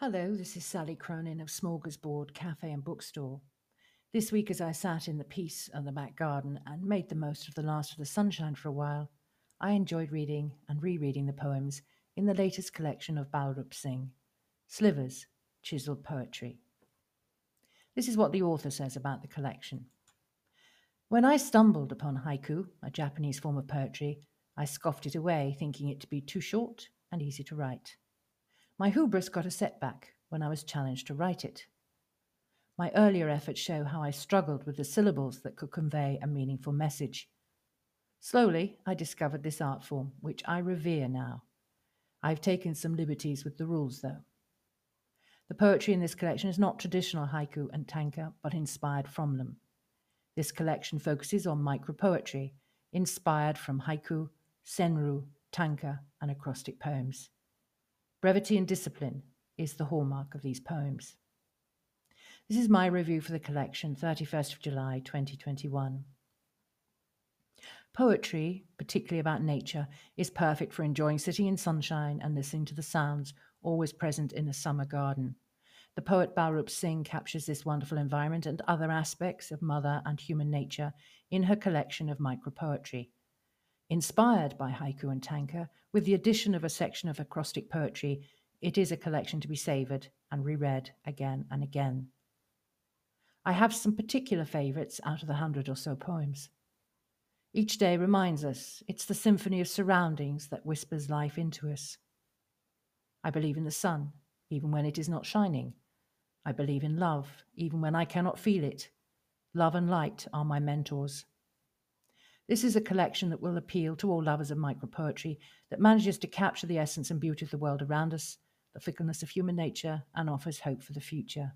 Hello, this is Sally Cronin of Smorgasbord Cafe and Bookstore. This week, as I sat in the peace of the back garden and made the most of the last of the sunshine for a while, I enjoyed reading and rereading the poems in the latest collection of Balroop Singh, Slivers, Chiseled Poetry. This is what the author says about the collection. When I stumbled upon haiku, a Japanese form of poetry, I scoffed it away, thinking it to be too short and easy to write. My hubris got a setback when I was challenged to write it. My earlier efforts show how I struggled with the syllables that could convey a meaningful message. Slowly, I discovered this art form, which I revere now. I've taken some liberties with the rules, though. The poetry in this collection is not traditional haiku and tanka, but inspired from them. This collection focuses on micropoetry, inspired from haiku, senryu, tanka, and acrostic poems. Brevity and discipline is the hallmark of these poems. This is my review for the collection, 31st of July 2021. Poetry, particularly about nature, is perfect for enjoying sitting in sunshine and listening to the sounds always present in a summer garden. The poet Balroop Singh captures this wonderful environment and other aspects of mother and human nature in her collection of micropoetry. Inspired by haiku and tanka, with the addition of a section of acrostic poetry, it is a collection to be savoured and reread again and again. I have some particular favourites out of the hundred or so poems. Each day reminds us it's the symphony of surroundings that whispers life into us. I believe in the sun, even when it is not shining. I believe in love, even when I cannot feel it. Love and light are my mentors. This is a collection that will appeal to all lovers of micropoetry that manages to capture the essence and beauty of the world around us, the fickleness of human nature, and offers hope for the future.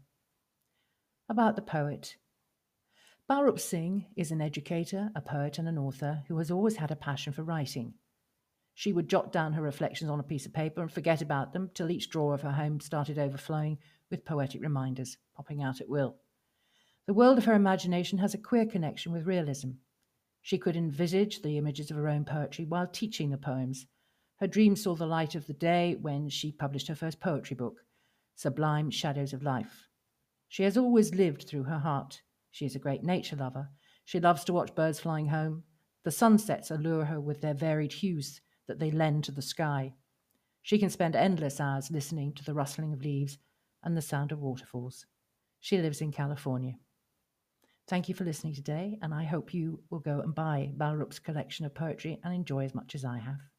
About the poet. Balroop Singh is an educator, a poet, and an author who has always had a passion for writing. She would jot down her reflections on a piece of paper and forget about them till each drawer of her home started overflowing with poetic reminders, popping out at will. The world of her imagination has a queer connection with realism. She could envisage the images of her own poetry while teaching the poems. Her dream saw the light of the day when she published her first poetry book, Sublime Shadows of Life. She has always lived through her heart. She is a great nature lover. She loves to watch birds flying home. The sunsets allure her with their varied hues that they lend to the sky. She can spend endless hours listening to the rustling of leaves and the sound of waterfalls. She lives in California. Thank you for listening today, and I hope you will go and buy Balroop's collection of poetry and enjoy as much as I have.